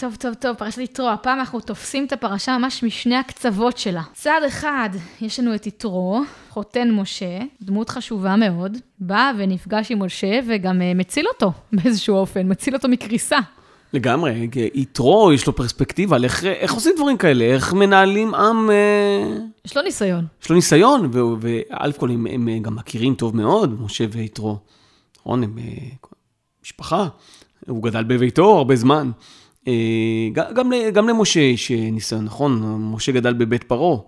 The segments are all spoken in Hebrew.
טוב, טוב, טוב, פרשת יתרו. הפעם אנחנו תופסים את הפרשה ממש משני הקצוות שלה. צד אחד, יש לנו את יתרו, חותן משה, דמות חשובה מאוד, בא ונפגש עם משה וגם אה, מציל אותו באיזשהו אופן, מציל אותו מקריסה. לגמרי, יתרו, יש לו פרספקטיבה על איך, איך עושים דברים כאלה, איך מנהלים עם... אה, יש לו ניסיון. יש לו ניסיון, ואלף כל הם, הם גם מכירים טוב מאוד, משה ויתרו. נכון, הם אה, משפחה, הוא גדל בביתו הרבה זמן. אה, גם, גם למשה יש ניסיון, נכון? משה גדל בבית פרעה.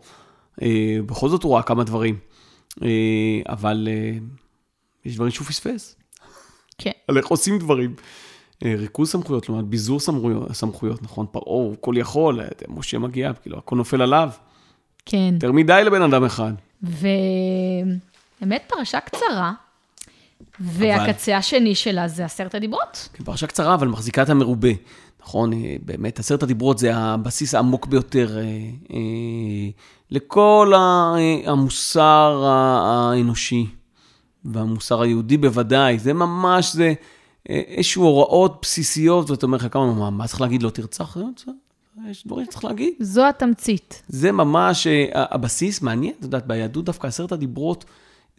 בכל זאת הוא ראה כמה דברים. אבל יש דברים שהוא פספס. כן. על איך עושים דברים. אה, ריכוז סמכויות, לעומת ביזור סמכויות, סמכויות נכון? פרעה הוא כל יכול, אה, משה מגיע, כאילו, הכל נופל עליו. כן. יותר מדי לבן אדם אחד. ובאמת פרשה קצרה, והקצה השני שלה זה עשרת הדיברות. כן, פרשה קצרה, אבל מחזיקה את המרובה. נכון, אה, באמת, עשרת הדיברות זה הבסיס העמוק ביותר אה, אה, לכל המוסר האנושי, והמוסר היהודי בוודאי. זה ממש, זה... איזשהו הוראות בסיסיות, ואתה אומר לך כמה, מה, מה צריך להגיד? לא תרצח? יש דברים שצריך להגיד. זו התמצית. זה ממש הבסיס, מעניין, את יודעת, ביהדות דווקא עשרת הדיברות,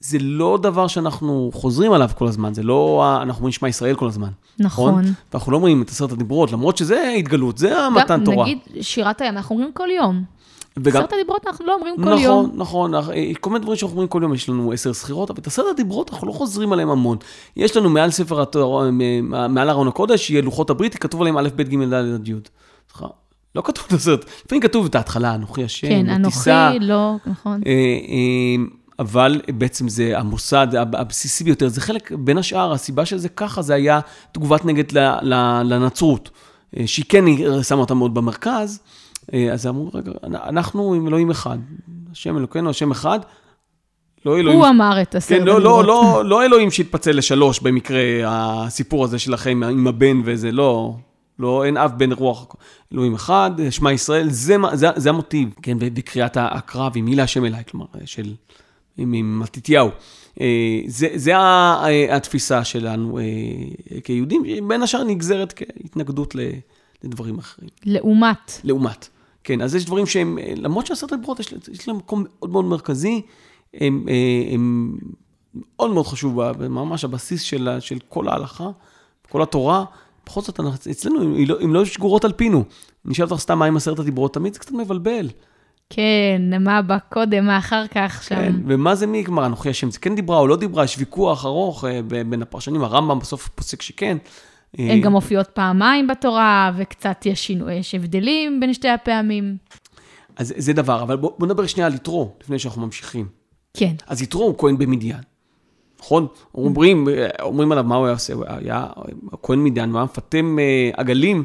זה לא דבר שאנחנו חוזרים עליו כל הזמן, זה לא, אנחנו אומרים שמע ישראל כל הזמן. נכון. נכון? ואנחנו לא אומרים את עשרת הדיברות, למרות שזה התגלות, זה המתן תורה. נגיד שירת הים, אנחנו אומרים כל יום. וגם... עשרת הדיברות אנחנו לא אומרים כל נכון, יום. נכון, נכון. כל מיני דברים שאנחנו אומרים כל יום, יש לנו עשר סחירות, אבל את עשרת הדיברות אנחנו לא חוזרים עליהם המון. יש לנו מעל ספר התורה, מעל ארון הקודש, יהיה לוחות הברית, כתוב עליהם א', ב', ג', ד', עד י'. לא כתוב את הסרט, לפעמים כתוב את ההתחלה, אנוכי השם, כן, אנוכי, לא, נכון. אה, אה, אבל בעצם זה המוסד הבסיסי ביותר, זה חלק, בין השאר, הסיבה שזה ככה, זה היה תגובת נגד לנצרות, אה, שהיא כן שמה אותה מאוד במרכז. אה, אז אמרו, רגע, אנחנו עם אלוהים אחד, השם אלוקינו, השם אחד. לא אלוהים... הוא אמר את הסרט. כן, לא, לא, לא, לא אלוהים שהתפצל לשלוש במקרה הסיפור הזה שלכם עם הבן וזה, לא, לא, אין אף בן רוח. אלוהים אחד, שמע ישראל, זה, זה, זה המוטיב, כן, בקריאת הקרב, עם מי להשם אליי, כלומר, של, עם, מתתיהו. אה, זה, זה התפיסה שלנו אה, כיהודים, בין השאר נגזרת כהתנגדות לדברים אחרים. לעומת. לעומת. כן, אז יש דברים שהם, למרות שעשרת הדיברות, יש, יש להם מקום מאוד מאוד מרכזי, הם, אה, הם מאוד מאוד חשוב, ממש הבסיס של, של כל ההלכה, כל התורה. בכל זאת, אצלנו, הם לא, לא שגורות על פינו. אני אשאל אותך סתם מה עם עשרת הדיברות, תמיד זה קצת מבלבל. כן, מה בא קודם, מה אחר כך שם. כן, ומה זה מי, כלומר, אנוכי השם, זה כן דיברה או לא דיברה, יש ויכוח ארוך אה, בין הפרשנים, הרמב"ם בסוף פוסק שכן. הן אה, גם מופיעות פעמיים בתורה, וקצת יש שינוי, יש הבדלים בין שתי הפעמים. אז זה דבר, אבל בואו בוא נדבר שנייה על יתרו, לפני שאנחנו ממשיכים. כן. אז יתרו הוא כהן במדיין, נכון? אומרים, אומרים עליו מה הוא היה עושה, הוא היה כהן מדיין, הוא היה מפטם אה, עגלים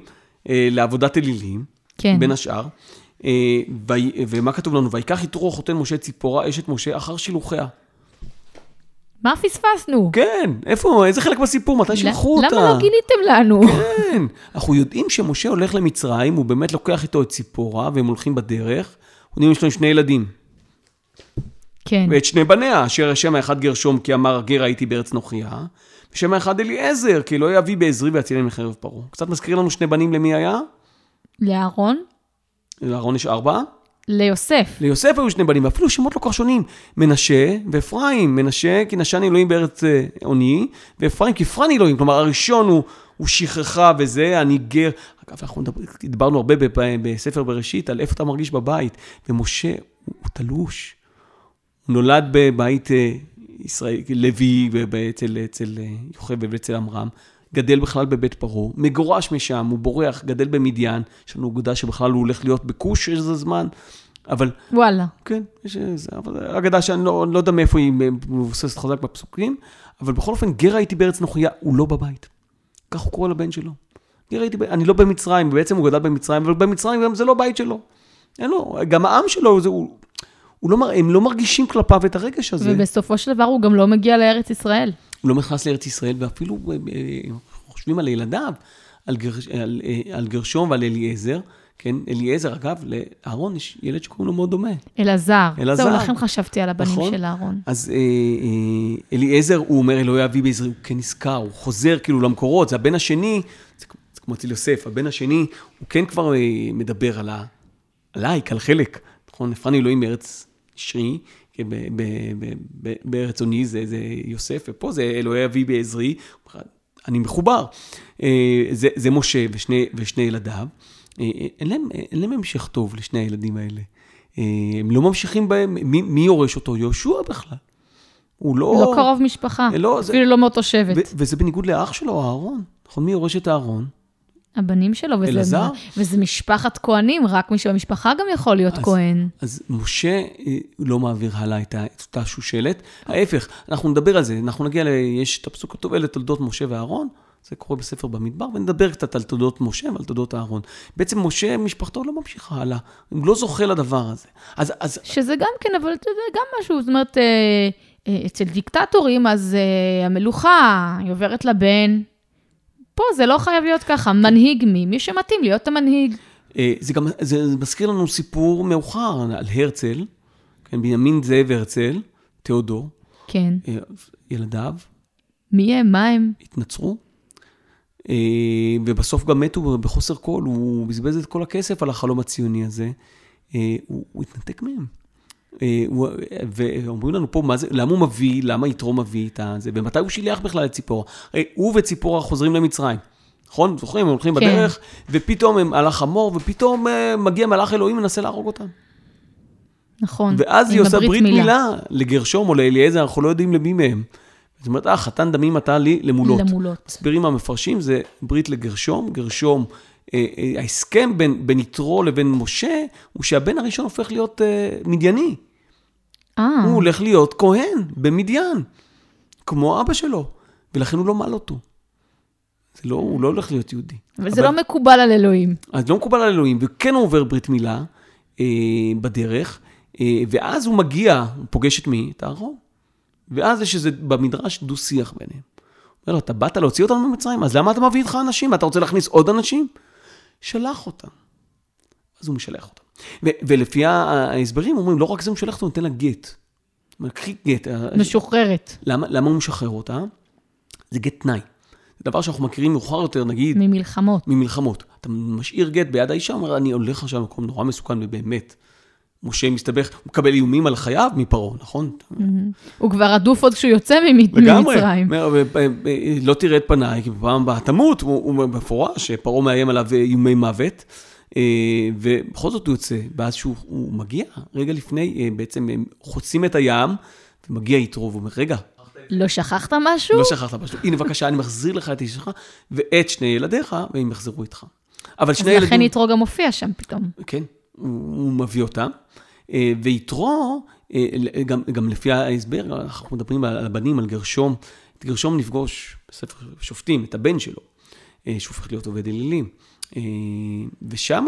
אה, לעבודת אלילים, כן. בין השאר. ומה כתוב לנו? ויקח יתרו חותן משה ציפורה אשת משה אחר שילוחיה. מה פספסנו? כן, איפה, איזה חלק בסיפור, מתי שלחו אותה? למה לא גיניתם לנו? כן, אנחנו יודעים שמשה הולך למצרים, הוא באמת לוקח איתו את ציפורה, והם הולכים בדרך, יודעים יש להם שני ילדים. כן. ואת שני בניה, אשר השם האחד גרשום, כי אמר גר הייתי בארץ נוכיה, ושם האחד אליעזר, כי לא יביא בעזרי ויצילני מחרב פרעה. קצת מזכיר לנו שני בנים למי היה? לאהרון. לאהרון יש ארבע. ליוסף. ליוסף היו שני בנים, ואפילו שמות לא כל כך שונים. מנשה ואפרים. מנשה כי נשני אלוהים בארץ אה, עוני, ואפרים כי פרני אלוהים. כלומר, הראשון הוא, הוא שכחה וזה, אני גר. אגב, אנחנו דיברנו הרבה בספר בראשית על איפה אתה מרגיש בבית. ומשה הוא, הוא תלוש. הוא נולד בבית אה, ישראל, לוי, אצל, אצל אה, יוכבד ואצל עמרם. גדל בכלל בבית פרעה, מגורש משם, הוא בורח, גדל במדיין, יש לנו אגודה שבכלל הוא הולך להיות בכוש איזה זמן, אבל... וואלה. כן, יש איזה, אבל אגדה שאני לא, לא יודע מאיפה היא מבוססת חזק בפסוקים, אבל בכל אופן, גר הייתי בארץ נוכיה, הוא לא בבית. כך הוא קורא לבן שלו. גר הייתי, אני לא במצרים, בעצם הוא גדל במצרים, אבל במצרים גם זה לא בית שלו. אין לו, גם העם שלו, זה, הוא, הוא לא, הם לא מרגישים כלפיו את הרגש הזה. ובסופו של דבר הוא גם לא מגיע לארץ ישראל. הוא לא נכנס לארץ ישראל, ואפילו אה, אה, חושבים על ילדיו, על, גר, על, אה, על גרשום ועל אליעזר. כן, אליעזר, אגב, לאהרון יש ילד שקוראים לו מאוד דומה. אלעזר. אלעזר. זהו, לכן חשבתי על הבנים נכון? של אהרון. אז אה, אה, אליעזר, הוא אומר, אלוהי אבי בעזרי, הוא כן נזכר, הוא חוזר כאילו למקורות, זה הבן השני, זה, זה כמו אצל יוסף, הבן השני, הוא כן כבר אה, מדבר על ה... עליי, כעל חלק, נכון? נפרני אלוהים מארץ שרי, כן, ב- ב- ב- ב- בארץ עוני זה, זה יוסף, ופה זה אלוהי אבי בעזרי, אני מחובר. אה, זה, זה משה ושני, ושני ילדיו. אה, אין להם, אין להם המשך טוב לשני הילדים האלה. אה, הם לא ממשיכים בהם, מי, מי יורש אותו? יהושע בכלל. הוא לא... לא קרוב משפחה, לא, זה- אפילו לא מאותו שבט. ו- וזה בניגוד לאח שלו, אהרון. נכון, מי יורש את אהרון? הבנים שלו, וזה, אלעזר? וזה משפחת כהנים, רק מי שבמשפחה גם יכול להיות אז- כהן. אז משה אה, לא מעביר הלאה את אותה שושלת. ההפך, אנחנו נדבר על זה, אנחנו נגיע ל... יש את הפסוק כתוב, אלה תולדות משה ואהרון, זה קורה בספר במדבר, ונדבר קצת על תולדות משה ועל תולדות אהרון. בעצם משה, משפחתו לא ממשיכה הלאה, הוא לא זוכה לדבר הזה. אז, אז שזה גם כן, אבל יודע, גם משהו, זאת אומרת, אה, אה, אצל דיקטטורים, אז המלוכה, היא עוברת לבן. פה זה לא חייב להיות ככה, מנהיג מי? מי שמתאים להיות המנהיג. אה, זה גם, זה מזכיר לנו סיפור מאוחר על הרצל, כן, בנימין זאב הרצל, תיאודור, כן. אה, ילדיו, מי הם? מה הם? התנצרו, אה, ובסוף גם מתו בחוסר קול, הוא בזבז את כל הכסף על החלום הציוני הזה, הוא, הוא התנתק מהם. אה, ואומרים לנו פה, מה זה, למה הוא מביא, למה יתרו מביא את זה, ומתי הוא שילח בכלל את ציפורה. הרי הוא וציפורה חוזרים למצרים. נכון? זוכרים? הם הולכים כן. בדרך, ופתאום הם הלך חמור, ופתאום אה, מגיע מלאך אלוהים ומנסה להרוג אותם. נכון. ואז היא עושה ברית מילה לגרשום או לאליעזר, אנחנו לא יודעים למי מהם. זאת אומרת, אה, חתן דמים אתה לי למולות. למולות. מסבירים המפרשים, זה ברית לגרשום, גרשום, אה, אה, ההסכם בין, בין יתרו לבין משה, הוא שהבן הראשון הופך להיות אה, מדייני. אה, הוא הולך להיות כהן במדיין, כמו אבא שלו, ולכן הוא לא מעל אותו. זה לא, הוא לא הולך להיות יהודי. וזה לא מקובל על אלוהים. אז לא מקובל על אלוהים, וכן הוא עובר ברית מילה אה, בדרך, אה, ואז הוא מגיע, הוא פוגש את מי? את אהרון. ואז יש איזה, במדרש, דו-שיח ביניהם. אומר לו, אתה באת להוציא אותנו ממצרים, אז למה אתה מביא איתך אנשים? אתה רוצה להכניס עוד אנשים? שלח אותם. אז הוא משלח אותם. ולפי ההסברים, אומרים, לא רק זה הוא אותם, הוא נותן לה גט. קחי גט. משוחררת. למה, למה הוא משחרר אותה? זה גט תנאי. זה דבר שאנחנו מכירים מאוחר יותר, נגיד, ממלחמות. ממלחמות. אתה משאיר גט ביד האישה, אומר, אני הולך עכשיו למקום נורא מסוכן, ובאמת. משה מסתבך, הוא מקבל איומים על חייו מפרעה, נכון? הוא כבר רדוף עוד כשהוא יוצא ממ- לגמרי. ממצרים. "ו- ו- ו- לא תראה את פניי, כי בפעם הבאה תמות, הוא במפורש, שפרעה מאיים עליו איומי מוות, אה, ובכל זאת הוא יוצא, ואז שהוא הוא מגיע, רגע לפני, אה, בעצם הם חוצים את הים, ומגיע יתרו, ואומר, רגע, לא שכחת משהו? לא שכחת משהו, הנה בבקשה, אני מחזיר לך את אשתך, ואת שני ילדיך, והם יחזרו איתך. אבל שני ילדים... ולכן יתרו גם מופיע שם פתאום. כן, הוא, הוא מביא אותם. אה, ויתרו, אה, גם, גם לפי ההסבר, אנחנו מדברים על הבנים, על גרשום. את גרשום נפגוש בספר שופטים, את הבן שלו, אה, שהופך להיות עובד אלילים. אה, ושם,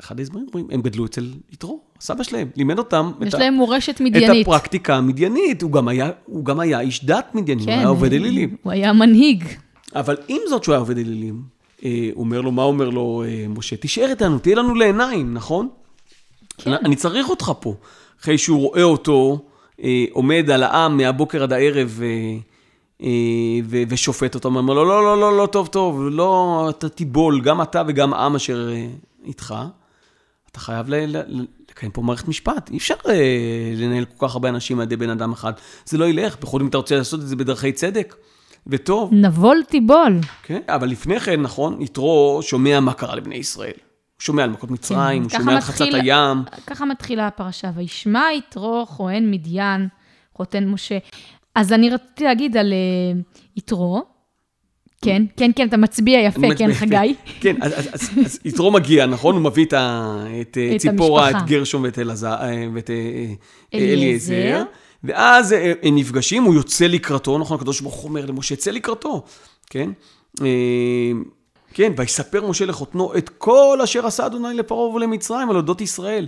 אחד ההסברים אומרים, הם גדלו אצל יתרו, הסבא שלהם, לימד אותם יש את, להם מורשת את מדיינית. הפרקטיקה המדיינית. הוא גם היה, הוא גם היה איש דת מדייני, הוא כן, היה עובד אלילים. הוא היה מנהיג. אבל עם זאת שהוא היה עובד אלילים, אה, הוא אומר לו, מה אומר לו אה, משה? תישאר איתנו, תהיה לנו לעיניים, נכון? כן. אני צריך אותך פה. אחרי שהוא רואה אותו אה, עומד על העם מהבוקר עד הערב אה, אה, ו- ושופט אותו, אומר לו, לא, לא, לא, לא, טוב, טוב, לא, אתה תיבול, גם אתה וגם העם אשר אה, איתך. אתה חייב ל- ל- לקיים פה מערכת משפט. אי אפשר אה, לנהל כל כך הרבה אנשים על ידי בן אדם אחד. זה לא ילך, בכל אם אתה רוצה לעשות את זה בדרכי צדק וטוב. נבול תיבול. כן, אבל לפני כן, נכון, יתרו שומע מה קרה לבני ישראל. הוא שומע על מכות מצרים, הוא כן, ככה שומע על חצת מתחיל- הים. ככה מתחילה הפרשה, וישמע יתרו כהן מדיין, חותן משה. אז אני רציתי להגיד על אה, יתרו, כן, כן, כן, אתה מצביע יפה, כן. חגי. כן, אז, יתרו מגיע, נכון? הוא מביא את, אה, ציפורה. את גרשום ואת, אה, אליעזר. ואז הם נפגשים, הוא יוצא לקראתו, נכון? הקדוש ברוך הוא אומר למשה, צא לקראתו, כן? כן, ויספר משה לחותנו את כל אשר עשה אדוני לפרעה ולמצרים על אודות ישראל.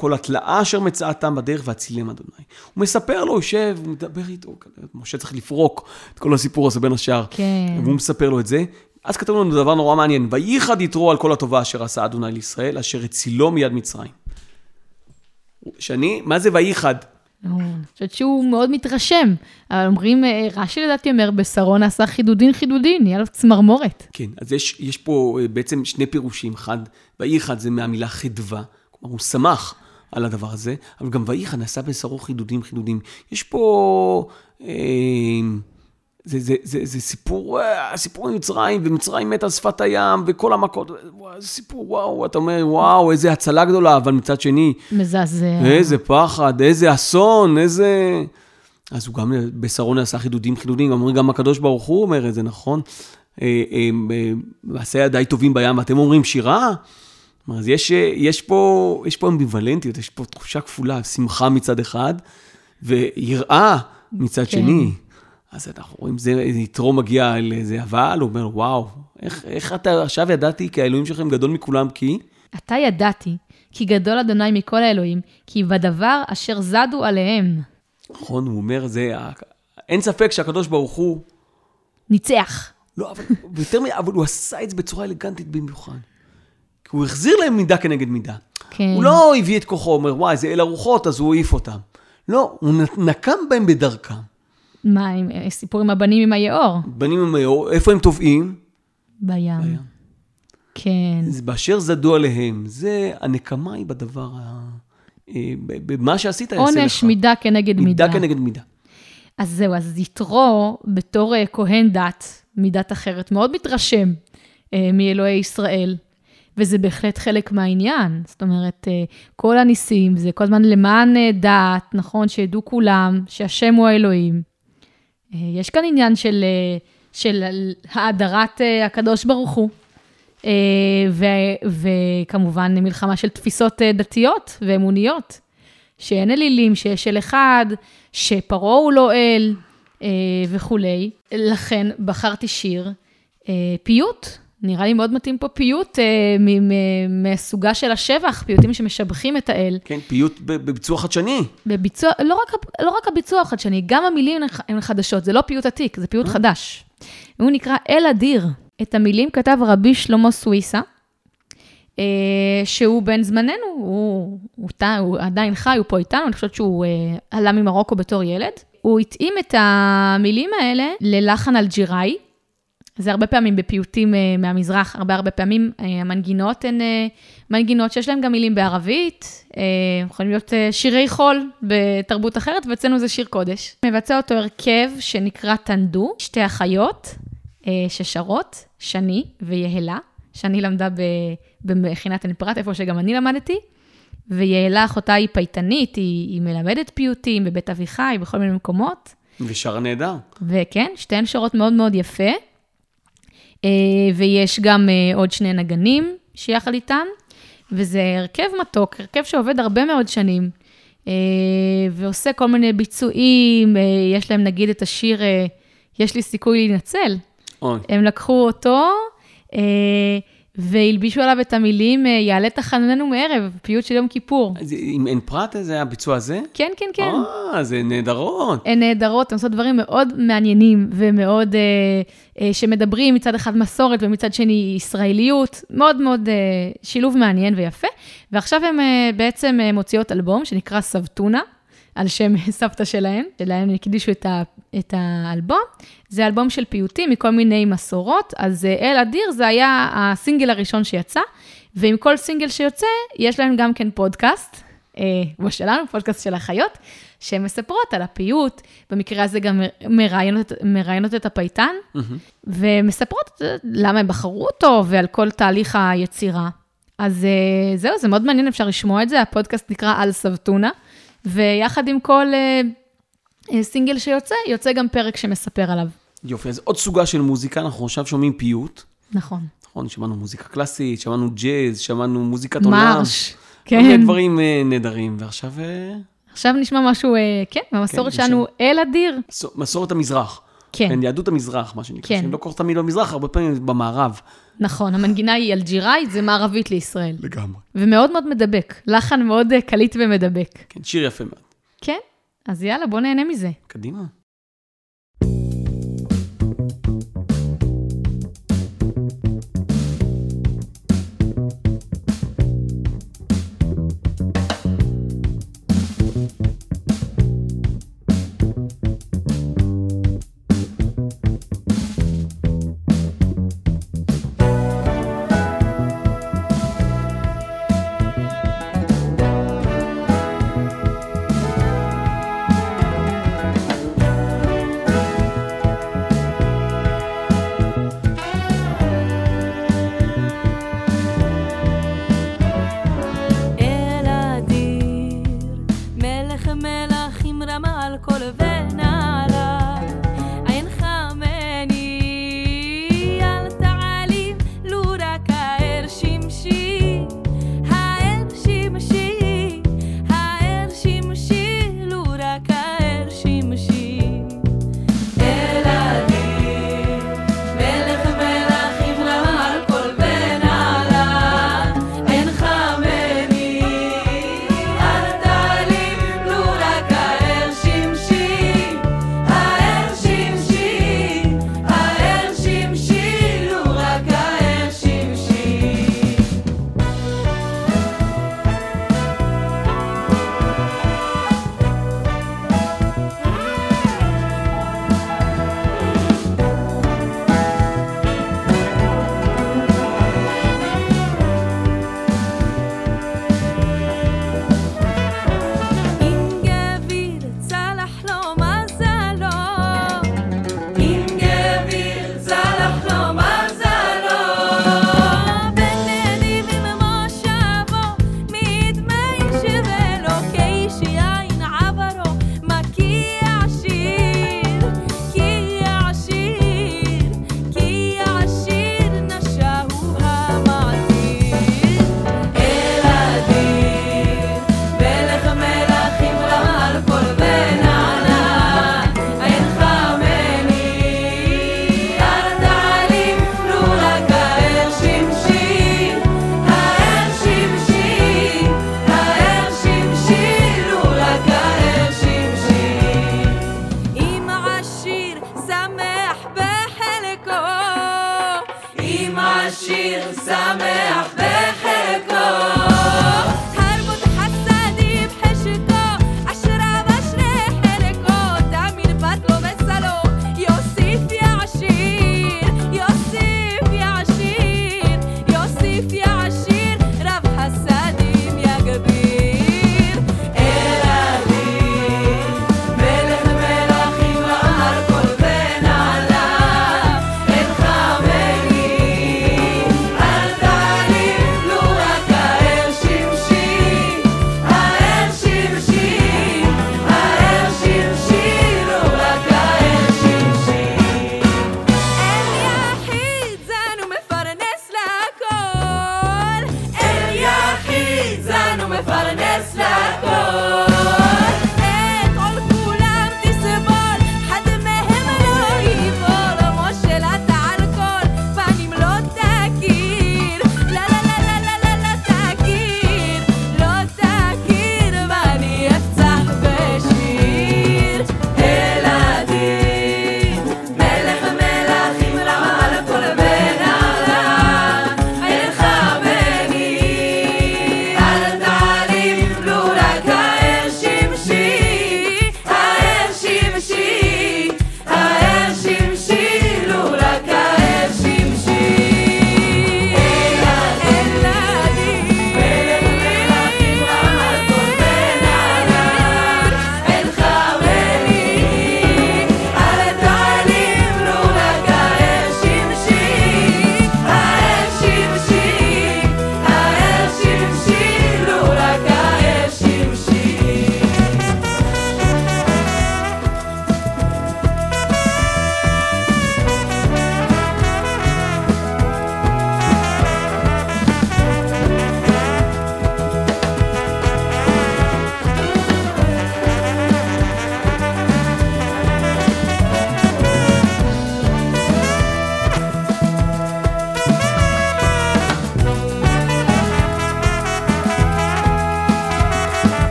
כל התלאה אשר מצאתם בדרך והצילם אדוני. הוא מספר לו, יושב, הוא מדבר איתו, משה צריך לפרוק את כל הסיפור הזה בין השאר. כן. והוא מספר לו את זה. אז כתוב לנו דבר נורא מעניין, וייחד יתרו על כל הטובה אשר עשה אדוני לישראל, אשר הצילו מיד מצרים. שאני, מה זה וייחד? אני חושבת שהוא מאוד מתרשם. אבל אומרים, אה, רש"י לדעתי אומר, בשרו נעשה חידודין חידודין, נהיה לו צמרמורת. כן, אז יש, יש פה אה, בעצם שני פירושים. אחד, ואיחד זה מהמילה חדווה, כלומר, הוא שמח על הדבר הזה, אבל גם ואיחד נעשה בשרו חידודים חידודים. יש פה... אה, זה, זה, זה, זה סיפור, אה, סיפור עם מצרים, ומצרים מת על שפת הים, וכל המכות, וואו, זה סיפור, וואו, אתה אומר, וואו, איזה הצלה גדולה, אבל מצד שני, מזעזע. איזה פחד, איזה אסון, איזה... אז הוא גם בשרו נעשה חידודים חידודים, אומרים גם הקדוש ברוך הוא אומר את זה, נכון? אה, אה, מעשי ידיי טובים בים, ואתם אומרים שירה? אז יש, יש, פה, יש פה אמביוולנטיות, יש פה תחושה כפולה, שמחה מצד אחד, ויראה מצד כן. שני. אז אנחנו רואים, זה, יתרו מגיע לאיזה אבל, הוא אומר, וואו, איך, איך אתה עכשיו ידעתי כי האלוהים שלכם גדול מכולם כי? עתה ידעתי, כי גדול אדוני מכל האלוהים, כי בדבר אשר זדו עליהם. נכון, הוא אומר, זה, אין ספק שהקדוש ברוך הוא, ניצח. לא, אבל יותר מ... אבל הוא עשה את זה בצורה אלגנטית במיוחד. כי הוא החזיר להם מידה כנגד מידה. כן. הוא לא הביא את כוחו, אומר, וואי, זה אל הרוחות, אז הוא העיף אותם. לא, הוא נקם בהם בדרכם. מה, עם, אה, סיפור עם הבנים עם היאור? בנים עם היאור, איפה הם טובעים? בים. בים. כן. זה באשר זדו עליהם. זה, הנקמה היא בדבר ה... אה, במה שעשית יעשה לך. עונש מידה כנגד מידה. מידה כנגד מידה. אז זהו, אז יתרו, בתור אה, כהן דת, מדת אחרת, מאוד מתרשם מאלוהי ישראל, וזה בהחלט חלק מהעניין. זאת אומרת, אה, כל הניסים, זה כל הזמן למען אה, דת, נכון, שידעו כולם שהשם הוא האלוהים. אה, יש כאן עניין של, של האדרת הקדוש ברוך הוא. ו- וכמובן מלחמה של תפיסות דתיות ואמוניות. שאין אלילים, שיש אל אחד, שפרעה הוא לא אל וכולי. לכן בחרתי שיר פיוט. נראה לי מאוד מתאים פה פיוט אה, מ- מ- מהסוגה של השבח, פיוטים שמשבחים את האל. כן, פיוט ב- בביצוע חדשני. בביצוע, לא רק, לא רק הביצוע החדשני, גם המילים הן חדשות, זה לא פיוט עתיק, זה פיוט חדש. הוא נקרא אל אדיר. את המילים כתב רבי שלמה סוויסה, אה, שהוא בן זמננו, הוא, הוא, ת- הוא עדיין חי, הוא פה איתנו, אני חושבת שהוא אה, עלה ממרוקו בתור ילד. הוא התאים את המילים האלה ללחן אלג'יראי. זה הרבה פעמים בפיוטים אה, מהמזרח, הרבה הרבה פעמים אה, המנגינות הן אה, מנגינות שיש להן גם מילים בערבית, יכולים להיות שירי חול בתרבות אחרת, ואצלנו זה שיר קודש. מבצע אותו הרכב שנקרא טנדו, שתי אחיות ששרות, שני ויהלה. שני למדה במכינת עין פרת, איפה שגם אני למדתי, ויהלה אחותה היא פייטנית, היא, היא מלמדת פיוטים בבית אביחי, בכל מיני מקומות. ושרה נהדר. וכן, שתיהן שרות מאוד מאוד יפה. אה, ויש גם אה, עוד שני נגנים שיחד איתם, וזה הרכב מתוק, הרכב שעובד הרבה מאוד שנים, אה, ועושה כל מיני ביצועים, יש להם נגיד את השיר "יש לי סיכוי להינצל". אוי. הם לקחו אותו, והלבישו עליו את המילים אה, "יעלה תחננו מערב", פיוט של יום כיפור. אז אם אין פרט, זה הביצוע הזה? כן, כן, כן. אה, זה נהדרות. הן נהדרות, הן עושות דברים מאוד מעניינים ומאוד, אה, אה, שמדברים מצד אחד מסורת ומצד שני ישראליות, מאוד מאוד אה, שילוב מעניין ויפה. ועכשיו הן אה, בעצם אה, מוציאות אלבום שנקרא סבתונה, על שם סבתא שלהן, שלהן הקדישו את, את האלבום. זה אלבום של פיוטים מכל מיני מסורות, אז אה, אל אדיר זה היה הסינגל הראשון שיצא, ועם כל סינגל שיוצא, יש להם גם כן פודקאסט. אה, כמו שלנו, פודקאסט של החיות, שהן מספרות על הפיוט, במקרה הזה גם מראיינות, מראיינות את הפייטן, ומספרות אה, למה הם בחרו אותו ועל כל תהליך היצירה. אז אה, זהו, זה מאוד מעניין, אפשר לשמוע את זה, הפודקאסט נקרא על סבתונה, ויחד עם כל אה, אה, סינגל שיוצא, יוצא גם פרק שמספר עליו. יופי, אז עוד סוגה של מוזיקה, אנחנו עכשיו שומעים פיוט. נכון. נכון, שמענו מוזיקה קלאסית, שמענו ג'אז, שמענו מוזיקת עולם. מרש. כל מיני כן. דברים אה, נהדרים, ועכשיו אה, עכשיו נשמע משהו, אה, כן, במסורת כן, שלנו, אל אדיר. מסו- מסורת המזרח. כן. יהדות המזרח, מה שנקרא. כן. שהם לא קוראים תמיד במזרח, הרבה פעמים במערב. נכון, המנגינה היא אלג'יראית, זה מערבית לישראל. לגמרי. ומאוד מאוד מדבק, לחן מאוד אה, קליט ומדבק. כן, שיר יפה מאוד. כן, אז יאללה, בוא נהנה מזה. קדימה.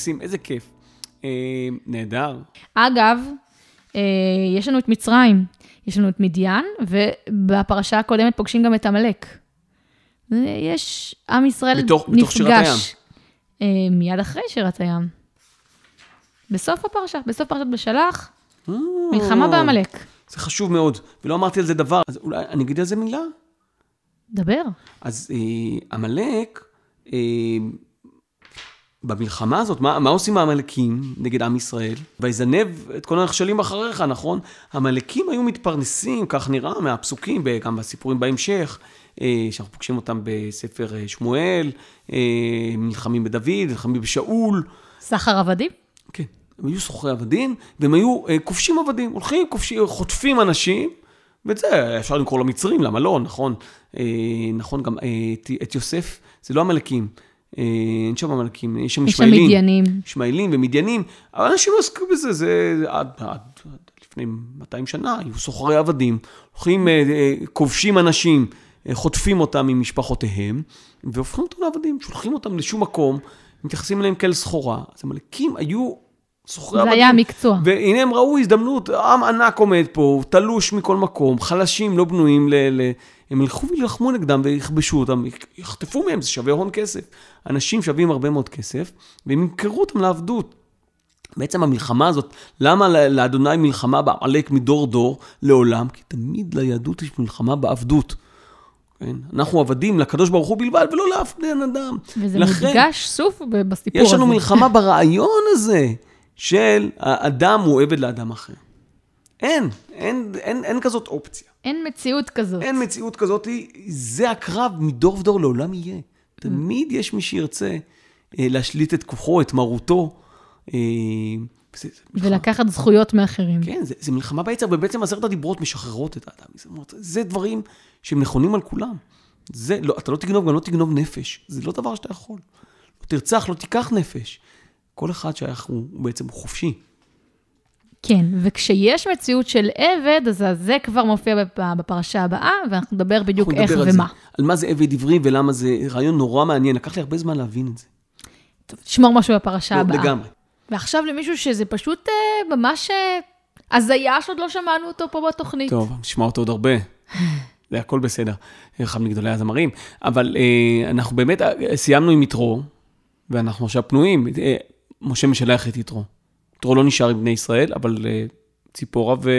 מקסים, איזה כיף. אה, נהדר. אגב, אה, יש לנו את מצרים, יש לנו את מדיין, ובפרשה הקודמת פוגשים גם את עמלק. יש, עם ישראל בתוך- נפגש. בתוך שירת הים. אה, מיד אחרי שירת הים. בסוף הפרשה, בסוף פרשת בשלח, מלחמה בעמלק. זה חשוב מאוד, ולא אמרתי על זה דבר, אז אולי אני אגיד על זה מילה. דבר. אז אה, עמלק, אה, במלחמה הזאת, מה, מה עושים העמלקים נגד עם ישראל? ויזנב את כל הנחשלים אחריך, נכון? העמלקים היו מתפרנסים, כך נראה, מהפסוקים, גם בסיפורים בהמשך, אה, שאנחנו פוגשים אותם בספר אה, שמואל, אה, נלחמים בדוד, נלחמים בשאול. סחר עבדים? כן, הם היו סוחרי עבדים, והם היו כובשים עבדים, הולכים, כובשים, חוטפים אנשים, ואת זה אפשר למכור למצרים, למה לא, נכון? נכון, גם את, יוסף, זה לא עמלקים, אין שם עמלקים, יש שם יש שם ישמעאלים. מדיינים. ישמעאלים ומדיינים, אבל אנשים לא עסקו בזה, זה עד, עד, עד לפני 200 שנה, היו סוחרי עבדים, הולכים, אה, אה, כובשים אנשים, אה, חוטפים אותם ממשפחותיהם, והופכים אותם לעבדים, שולחים אותם לשום מקום, מתייחסים אליהם כאל סחורה. אז עמלקים היו סוחרי זה עבדים. היה המקצוע. והנה הם ראו הזדמנות, עם ענק עומד פה, תלוש מכל מקום, חלשים, לא בנויים ל... ל... הם ילכו וילחמו נגדם ויכבשו אותם, יחטפו מהם, זה שווה הון כסף. אנשים שווים הרבה מאוד כסף, והם ימכרו אותם לעבדות. בעצם המלחמה הזאת, למה לאדוני מלחמה בעמלק מדור דור לעולם? כי תמיד ליהדות יש מלחמה בעבדות. כן? אנחנו עבדים לקדוש ברוך הוא בלבד, ולא לאף בן אדם. וזה לכן- מודגש סוף בסיפור הזה. יש לנו מלחמה ברעיון הזה של האדם הוא עבד לאדם אחר. אין, אין, אין, אין כזאת אופציה. אין מציאות כזאת. אין מציאות כזאת, זה הקרב מדור ודור לעולם יהיה. תמיד יש מי שירצה אה, להשליט את כוחו, את מרותו. אה, זה, זה. ולקחת זכויות מאחרים. כן, זה, זה מלחמה ביצר, ובעצם עשרת הדיברות משחררות את האדם. זה, זה דברים שהם נכונים על כולם. זה, לא, אתה לא תגנוב, גם לא תגנוב נפש. זה לא דבר שאתה יכול. לא תרצח, לא תיקח נפש. כל אחד שייך, הוא, הוא בעצם חופשי. כן, וכשיש מציאות של עבד, אז זה כבר מופיע בפ- בפרשה הבאה, ואנחנו נדבר בדיוק אנחנו איך על ומה. זה. על מה זה עבד עברי ולמה זה רעיון נורא מעניין. לקח לי הרבה זמן להבין את זה. טוב, תשמור משהו בפרשה לא, הבאה. לגמרי. ועכשיו למישהו שזה פשוט אה, ממש אה, הזיה שעוד לא שמענו אותו פה בתוכנית. טוב, נשמע אותו עוד הרבה. זה הכל בסדר. אחד מגדולי הזמרים. אבל אה, אנחנו באמת אה, סיימנו עם יתרו, ואנחנו עכשיו פנויים. אה, משה משלח את יתרו. יתרו לא נשאר עם בני ישראל, אבל אה, ציפורה ו...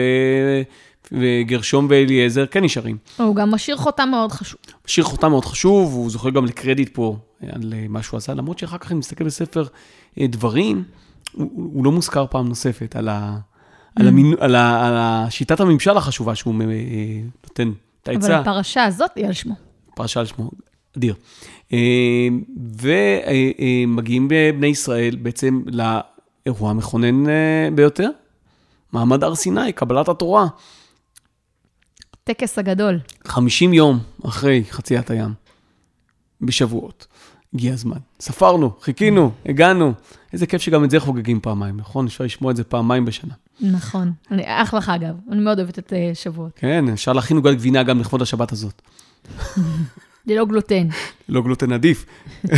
וגרשום ואליעזר כן נשארים. הוא גם משאיר חותם מאוד חשוב. שיר חותם מאוד חשוב, הוא זוכה גם לקרדיט פה אה, על אה, מה שהוא עשה, למרות שאחר כך, אם נסתכל בספר דברים, הוא, הוא לא מוזכר פעם נוספת על, ה, על, המין, על, ה, על השיטת הממשל החשובה שהוא נותן את אבל העצה. הפרשה הזאת היא על שמו. פרשה על שמו, אדיר. ומגיעים בני ישראל בעצם לאירוע המכונן אה, ביותר, מעמד הר סיני, קבלת התורה. טקס הגדול. 50 יום אחרי חציית הים, בשבועות, הגיע הזמן. ספרנו, חיכינו, הגענו. איזה כיף שגם את זה חוגגים פעמיים, נכון? אפשר לשמוע את זה פעמיים בשנה. נכון. אני אחלה חג, אגב. אני מאוד אוהבת את אה, שבועות. כן, אפשר להכין עוגת גבינה גם לכבוד השבת הזאת. ללא גלוטן. לא גלוטן עדיף.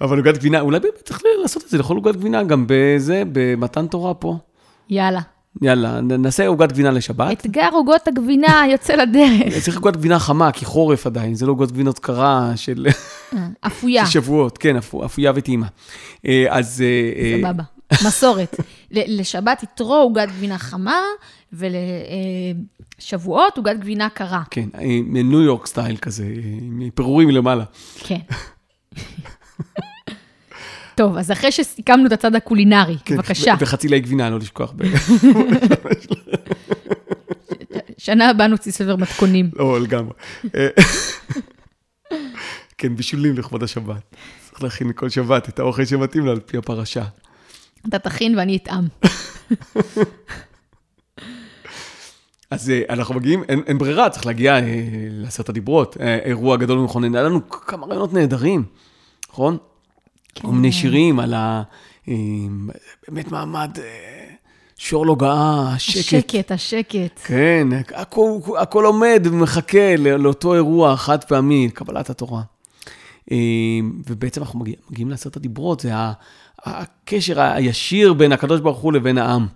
אבל עוגת גבינה, אולי באמת צריך לעשות את זה, לאכול עוגת גבינה גם בזה, במתן תורה פה. יאללה. יאללה, נעשה עוגת גבינה לשבת. אתגר עוגות הגבינה יוצא לדרך. צריך עוגת גבינה חמה, כי חורף עדיין, זה לא עוגת גבינות קרה של אה, אפויה. של שבועות, כן, אפו- אפויה וטעימה. אה, אז... אה, סבבה. מסורת. לשבת יתרו עוגת גבינה חמה, ולשבועות עוגת גבינה קרה. כן, אה, ניו יורק סטייל כזה, עם פירורים מלמעלה. כן. טוב, אז אחרי שסיכמנו את הצד הקולינרי, כן, בבקשה. וחצי לאי גבינה, לא לשכוח. ב- שנה הבאה נוציא ספר מתכונים. לא, לגמרי. אה, כן, בישולים לכבוד השבת. צריך להכין כל שבת את האוכל שמתאים לו על פי הפרשה. אתה תכין ואני אטעם. אז אה, אנחנו מגיעים, אין, אין ברירה, צריך להגיע אה, לעשרת הדיברות, אה, אירוע גדול ומכונן. היה לנו כמה רעיונות נהדרים, נכון? כל מיני שירים על ה... אה, באמת מעמד אה, שור לא גאה, שקט. השקט, השקט. כן, הכל, הכל עומד ומחכה לא- לאותו אירוע חד פעמי, קבלת התורה. אה, ובעצם אנחנו מגיע, מגיעים לעשרת הדיברות, זה הקשר הישיר בין הקדוש ברוך הוא לבין העם.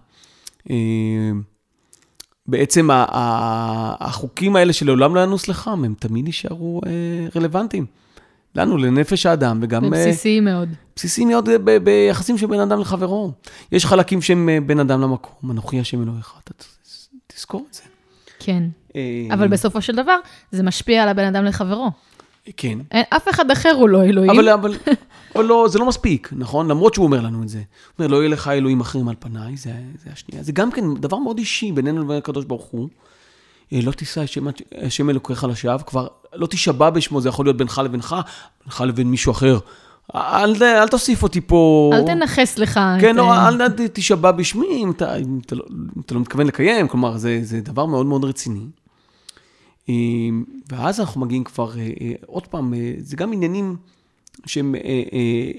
בעצם החוקים האלה שלעולם לא ינוס לחם, הם תמיד יישארו רלוונטיים. לנו, לנפש האדם, וגם... הם אה, בסיסיים מאוד. בסיסיים מאוד ב- ביחסים של בין אדם לחברו. יש חלקים שהם אה, בין אדם למקום, אנוכי השם אלוהיך, אתה תזכור את זה. כן. אה, אבל בסופו של דבר, זה משפיע על הבן אדם לחברו. כן. אין, אף אחד אחר הוא לא אלוהים. אבל, אבל, אבל לא, זה לא מספיק, נכון? למרות שהוא אומר לנו את זה. הוא אומר, לא יהיה לך אלוהים אחרים על פניי, זה, זה השנייה. זה גם כן דבר מאוד אישי בינינו לבין הקדוש ברוך הוא. אה, לא תישא השם אלוקיך לשווא, כבר לא תישבע בשמו, זה יכול להיות בינך לבינך, בינך לבין מישהו אחר. אל, אל תוסיף אותי פה. אל תנכס לך כן, את... לא, אה, אל תישבע בשמי אם אתה, אם אתה, לא, אם אתה לא מתכוון לקיים, כלומר, זה, זה דבר מאוד מאוד רציני. אה, ואז אנחנו מגיעים כבר, עוד פעם, זה גם עניינים שהם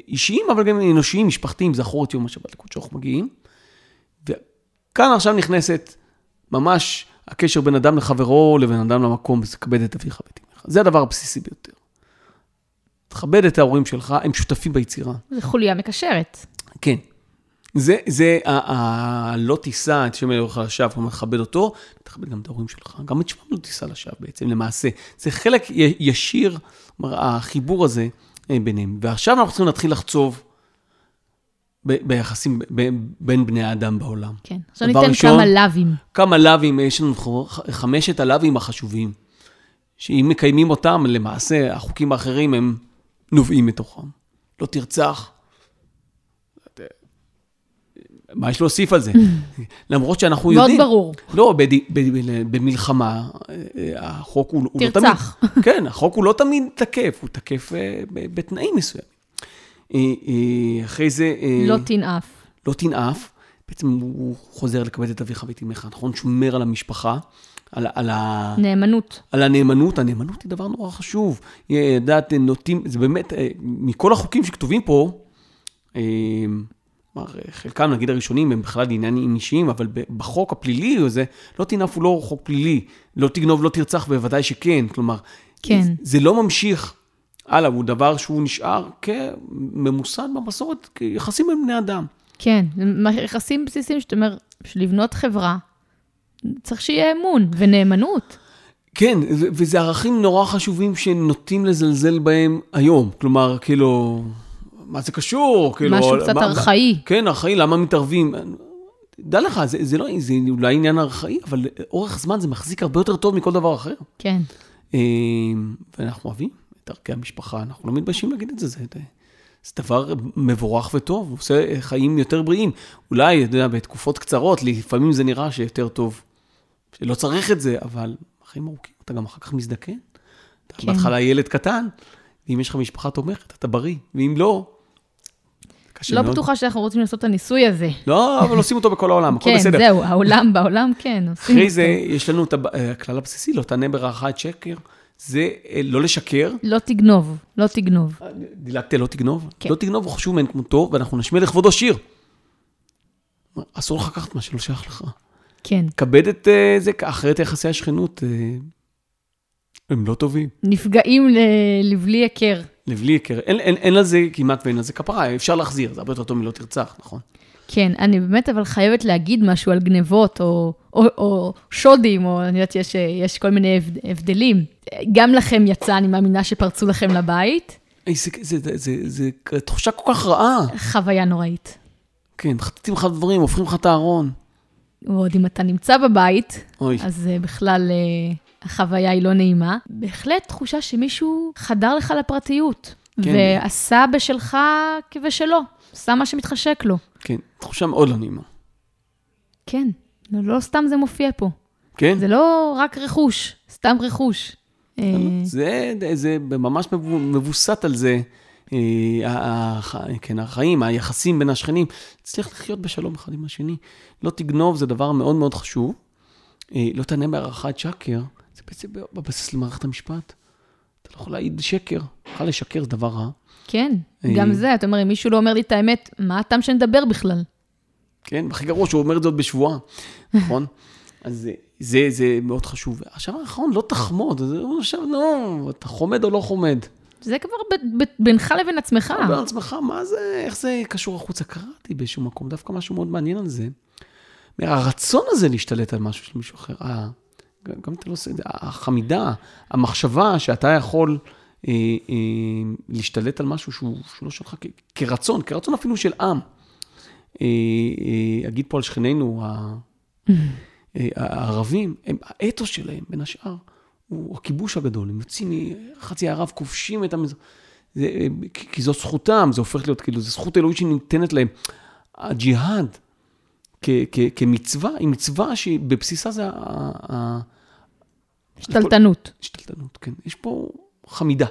אישיים, אבל גם אנושיים, משפחתיים, זכור את יום השבת לקודשו, אנחנו מגיעים. וכאן עכשיו נכנסת ממש הקשר בין אדם לחברו לבין אדם למקום, זה כבד את אביך ואת אמך. זה הדבר הבסיסי ביותר. תכבד את ההורים שלך, הם שותפים ביצירה. זה חוליה מקשרת. כן. זה, זה, ה- ה- לא תישא את שם אלוהיך לשווא, כלומר, תכבד אותו, תכבד גם את ההורים שלך, גם את שמם לא תישא לשווא בעצם, למעשה. זה חלק ישיר, כלומר, החיבור הזה אה, ביניהם. ועכשיו אנחנו צריכים להתחיל לחצוב ב- ביחסים ב- בין בני האדם בעולם. כן. עכשיו דבר ניתן ראשון, כמה לאווים. כמה לאווים, יש לנו חמשת הלאווים החשובים, שאם מקיימים אותם, למעשה החוקים האחרים הם נובעים מתוכם. לא תרצח. מה יש להוסיף על זה? למרות שאנחנו מאוד יודעים... ברור. לא, בד... ב... ב... במלחמה, אה, החוק הוא, הוא לא תמיד... תרצח. כן, החוק הוא לא תמיד תקף, הוא תקף אה, בתנאים מסוימים. אה, אה, אחרי זה... אה, לא תנאף. לא תנאף, בעצם הוא חוזר לכבד את אביך ואת אמך, נכון? שומר על המשפחה, על, על, ה, נאמנות. על הנאמנות. הנאמנות היא דבר נורא חשוב. לדעת, נוטים, זה באמת, מכל החוקים שכתובים פה, כלומר, חלקם, נגיד הראשונים, הם בכלל עניינים אישיים, אבל בחוק הפלילי הזה, לא תנאף הוא לא חוק פלילי. לא תגנוב, לא תרצח, בוודאי שכן. כלומר, כן. זה, זה לא ממשיך הלאה, הוא דבר שהוא נשאר כממוסד במסורת, כיחסים בין בני אדם. כן. יחסים בסיסיים שאתה אומר, בשביל לבנות חברה, צריך שיהיה אמון ונאמנות. כן, וזה ערכים נורא חשובים שנוטים לזלזל בהם היום. כלומר, כאילו, מה זה קשור? כאילו, משהו קצת מה- ארכאי. כן, ארכאי, למה מתערבים? דע לך, זה, זה, לא, זה אולי עניין ארכאי, אבל אורך זמן זה מחזיק הרבה יותר טוב מכל דבר אחר. כן. אה, ואנחנו אוהבים את ערכי המשפחה, אנחנו לא מתביישים להגיד את זה, זה, זה דבר מבורך וטוב, עושה חיים יותר בריאים. אולי, אתה יודע, בתקופות קצרות, לפעמים זה נראה שיותר טוב, שלא צריך את זה, אבל חיים ארוכים, אתה גם אחר כך מזדקן. אתה כן. בהתחלה ילד קטן, ואם יש לך משפחה תומכת, אתה בריא, ואם לא, קשה לא מאוד. בטוחה שאנחנו רוצים לעשות את הניסוי הזה. לא, אבל עושים אותו בכל העולם, הכל כן, בסדר. זהו, העולם, בעולם כן. עושים אחרי אותו. זה, יש לנו את הב- הכלל הבסיסי, לא תענה ברעך את שקר, זה אה, לא לשקר. לא תגנוב, לא תגנוב. דילגתי על לא תגנוב? כן. לא תגנוב הוא חשוב מאין כמותו, ואנחנו נשמיע לכבודו שיר. אסור לך לקחת מה שלא שייך לך. כן. כבד את אה, זה, אחרת יחסי השכנות אה, הם לא טובים. נפגעים לבלי היכר. לבלי היכר, אין, אין, אין על זה כמעט ואין על זה כפרה, אפשר להחזיר, זה הרבה יותר טוב מלא תרצח, נכון? כן, אני באמת אבל חייבת להגיד משהו על גנבות, או, או, או שודים, או אני יודעת שיש יש כל מיני הבד- הבדלים. גם לכם יצא, אני מאמינה שפרצו לכם לבית. זה, זה, זה, זה, זה, תחושה כל כך רעה. חוויה נוראית. כן, מחטטים לך דברים, הופכים לך את הארון. ועוד אם אתה נמצא בבית, אוי, אז uh, בכלל uh, החוויה היא לא נעימה. בהחלט תחושה שמישהו חדר לך לפרטיות, כן. ועשה בשלך כבשלו, עשה מה שמתחשק לו. כן, תחושה מאוד לא נעימה. כן, לא, לא סתם זה מופיע פה. כן? זה לא רק רכוש, סתם רכוש. אה, זה, זה ממש מבו- מבוסת על זה, אה, כן, החיים, היחסים בין השכנים. תצליח לחיות בשלום אחד עם השני. לא תגנוב, זה דבר מאוד מאוד חשוב. אה, לא תענה בהערכת שקר, זה בעצם בבסיס למערכת המשפט. אתה לא יכול להעיד שקר, בכלל לשקר זה דבר רע. כן, אה. גם זה, אתה אומר, אם מישהו לא אומר לי את האמת, מה הטעם שנדבר בכלל? כן, הכי גרוע שהוא אומר את זה עוד בשבועה, נכון? אז זה, זה, זה מאוד חשוב. עכשיו האחרון, לא תחמוד, אז הוא עכשיו, לא, אתה חומד או לא חומד? זה כבר ב- ב- בינך לבין עצמך. אומר לעצמך, מה זה, איך זה קשור החוצה? קראתי באיזשהו מקום, דווקא משהו מאוד מעניין על זה. הרצון הזה להשתלט על משהו של מישהו אחר, ה- גם גם אתה לא עושה את זה, החמידה, המחשבה שאתה יכול אה, אה, להשתלט על משהו שהוא, שהוא לא שלך כרצון, כרצון אפילו של עם. אה, אה, אגיד פה על שכנינו, אה, הערבים, הם, האתוס שלהם, בין השאר, הוא הכיבוש הגדול. הם יוצאים מחצי הערב, כובשים את המזרח. זה, אה, כי זו זכותם, זה הופך להיות כאילו, זו זכות אלוהית שניתנת להם. הג'יהאד כ, כ, כמצווה, היא מצווה שבבסיסה זה ה- ה- שתלטנות. השתלטנות, כן. יש פה חמידה.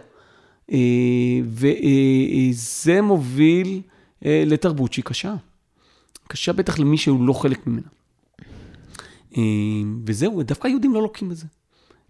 וזה מוביל אה, לתרבות שהיא קשה. קשה בטח למי שהוא לא חלק ממנה. אה, וזהו, דווקא היהודים לא לוקים בזה.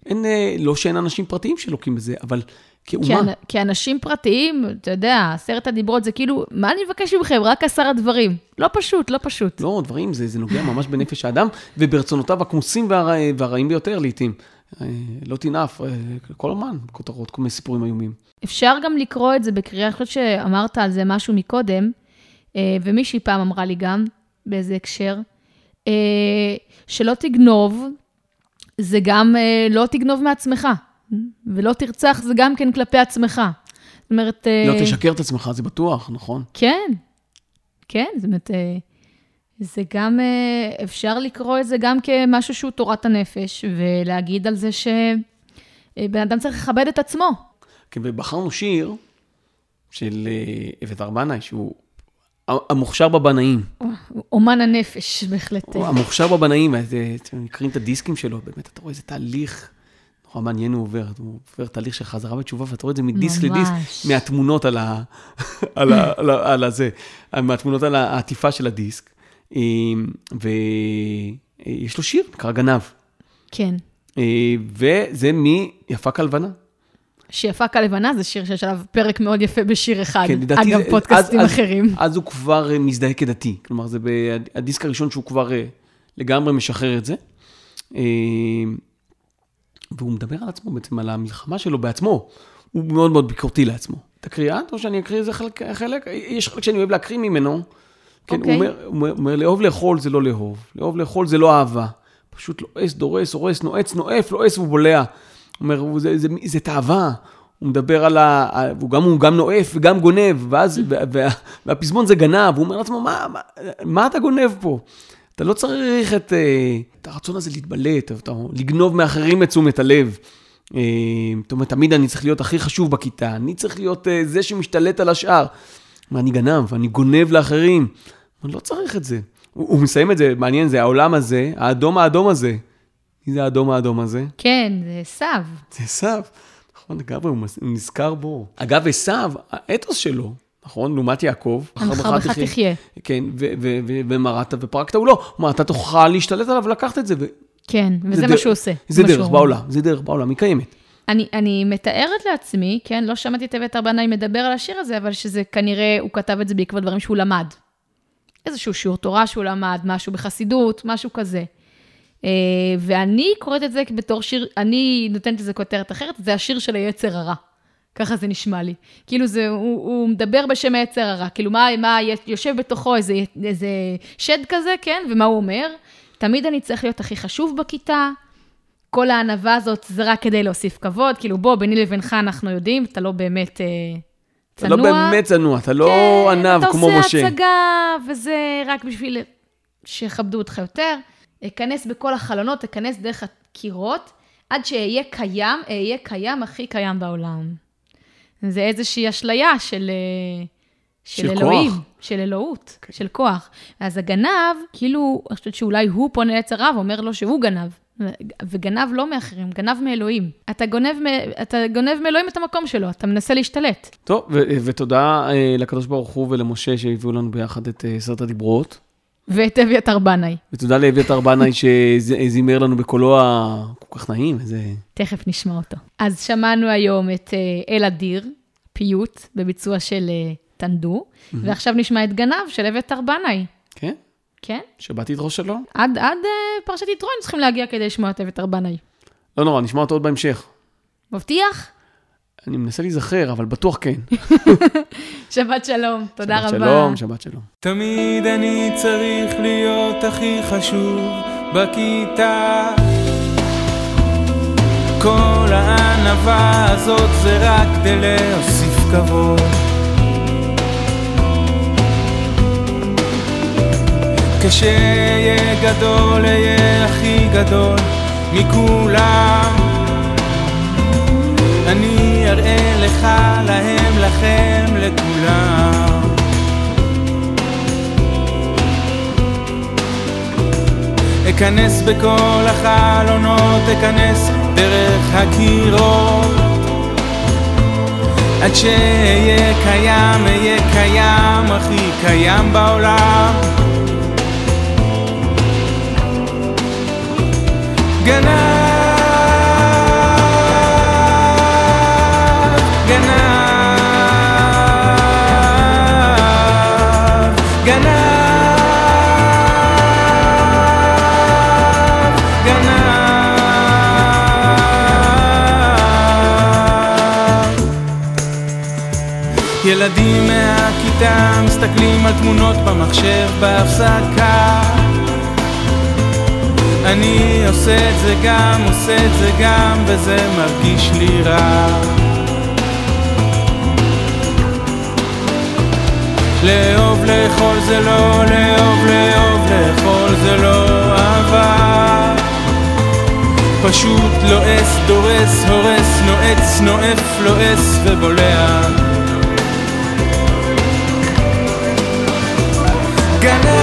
אין, אה, לא שאין אנשים פרטיים שלוקים בזה, אבל כאומה... כאנ- כאנשים פרטיים, אתה יודע, עשרת הדיברות זה כאילו, מה אני מבקש מכם? רק עשרה דברים. לא פשוט, לא פשוט. לא, דברים, זה, זה נוגע ממש בנפש האדם, וברצונותיו הכמוסים והרע, והרעים ביותר לעתים. אה, לא תנאף, אה, כל הזמן, כותרות, כל מיני סיפורים איומים. אפשר גם לקרוא את זה בקריאה, אני חושבת שאמרת על זה משהו מקודם, אה, ומישהי פעם אמרה לי גם, באיזה הקשר, שלא תגנוב, זה גם לא תגנוב מעצמך, ולא תרצח זה גם כן כלפי עצמך. זאת אומרת... לא תשקר את עצמך, זה בטוח, נכון? כן, כן, זאת אומרת, זה גם, אה, אפשר לקרוא את זה גם כמשהו שהוא תורת הנפש, ולהגיד על זה שבן אדם צריך לכבד את עצמו. כן, ובחרנו שיר של אה, אביתר בנאי, שהוא המוכשר בבנאים. אומן הנפש, בהחלט. המוכשר בבנאים, אה, אתם מכירים את הדיסקים שלו, באמת, אתה רואה איזה תהליך נורא מעניין הוא עובר. הוא עובר תהליך של חזרה בתשובה, ואתה רואה את זה מדיסק. לדיסק, מהתמונות על ה... על ה... על ה... על הזה, מהתמונות על העטיפה של הדיסק. אה, ויש לו שיר, נקרא גנב. כן. אה, וזה מיפה כלבנה. שיפה כלבנה זה שיר שיש עליו פרק מאוד יפה בשיר אחד. כן, לדעתי... אגב, פודקאסטים אז- אז- אחרים. אז הוא כבר אה, מזדהה כדתי. כלומר, זה הדיסק הראשון שהוא כבר אה, לגמרי משחרר את זה. אה, והוא מדבר על עצמו בעצם, על המלחמה שלו בעצמו. הוא מאוד מאוד ביקורתי לעצמו. את, או שאני אקריא איזה חלק? חלק? יש חלק שאני אוהב להקריא ממנו. כן, הוא אוקיי. אומר, הוא אומר- הוא אומר, לאהוב לאכול זה לא לאהוב. לאהוב לאכול זה לא אהבה. פשוט לועס, דורס, הורס, נועץ, נואף, לועס ובולע. הוא אומר, הוא- זה, זה, זה תאווה. הוא מדבר על ה... הוא גם, הוא גם נואף וגם גונב, ואז, וה, וה, והפזמון זה גנב. הוא אומר לעצמו, מה, מה, מה אתה גונב פה? אתה לא צריך את, אה, את הרצון הזה להתבלט, או לגנוב מאחרים את תשומת הלב. אה, זאת אומרת, תמיד אני צריך להיות הכי חשוב בכיתה, אני צריך להיות אה, זה שמשתלט על השאר. מה, אני גנב, אני גונב לאחרים. אני לא צריך את זה. הוא, הוא מסיים את זה, מעניין, זה העולם הזה, האדום האדום הזה. מי זה האדום האדום הזה? כן, זה עשיו. זה עשיו. נכון, לגמרי, הוא הוא נזכר בו. אגב, עשיו, האתוס שלו, נכון, לעומת יעקב, הנך בך תחיה. כן, ומרדת ופרקת הוא לא. כלומר, אתה תוכל להשתלט עליו ולקחת את זה. ו- כן, וזה מה שהוא עושה. זה דרך שהוא- בעולם, זה דרך בעולם, היא קיימת. אני, אני מתארת לעצמי, כן, לא שמעתי את אביתר בנאי מדבר על השיר הזה, אבל שזה כנראה, הוא כתב את זה בעקבות דברים שהוא למד. איזשהו שיעור תורה שהוא למד, משהו בחסידות, משהו כזה. אה, ואני קוראת את זה בתור שיר, אני נותנת לזה כותרת אחרת, זה השיר של היצר הרע. ככה זה נשמע לי. כאילו זה, הוא, הוא מדבר בשם היצר הרע, כאילו מה, מה יושב בתוכו איזה, איזה שד כזה, כן? ומה הוא אומר? תמיד אני צריך להיות הכי חשוב בכיתה, כל הענווה הזאת זה רק כדי להוסיף כבוד, כאילו בוא, ביני לבינך אנחנו יודעים, אתה לא באמת אה, אתה צנוע. לא באמת צנוע, אתה לא כן, ענב כמו אתה משה. עושה הצגה, וזה רק בשביל שיכבדו אותך יותר. אכנס בכל החלונות, אכנס דרך הקירות, עד שאהיה קיים, אהיה קיים הכי קיים בעולם. זה איזושהי אשליה של, אה, של, של אלוהים, כוח. של אלוהות, של כוח. אז הגנב, כאילו, אני חושבת שאולי הוא פונה לצריו ואומר לו שהוא גנב. וגנב לא מאחרים, גנב מאלוהים. אתה גונב, אתה גונב מאלוהים את המקום שלו, אתה מנסה להשתלט. טוב, ו- ותודה אה, לקדוש ברוך הוא ולמשה שהביאו לנו ביחד את אה, עשרת הדיברות. ואת אביתר בנאי. ותודה לאביתר בנאי שזימר לנו בקולו הכל כך נעים, איזה... תכף נשמע אותו. אז שמענו היום את אה, אל אדיר, פיוט, בביצוע של אה, טנדו, ועכשיו נשמע את גנב של אביתר בנאי. כן? שבעתי את ראש שלו? עד, עד אה, פרשת יתרו היינו צריכים להגיע כדי לשמוע את אביתר בנאי. לא נורא, נשמע אותו עוד בהמשך. מבטיח? אני מנסה להיזכר, אבל בטוח כן. שבת שלום, תודה שבת רבה. שלום, שבת שלום. תמיד אני צריך להיות הכי חשוב בכיתה. כל הענווה הזאת זה רק כדי להוסיף כבוד. כשאהיה גדול, אהיה הכי גדול מכולם. אני אראה לך, להם, לכם, לכולם. אכנס בכל החלונות, אכנס דרך הקירות עד שאהיה קיים, אהיה קיים, הכי קיים בעולם ילדים מהכיתה מסתכלים על תמונות במחשב בהפסקה אני עושה את זה גם, עושה את זה גם, וזה מרגיש לי רע. לאהוב לאכול זה לא, לאהוב לאהוב לאכול זה לא אהבה. פשוט לועס, דורס, הורס, נועץ, נועף, לועס ובולע. גנב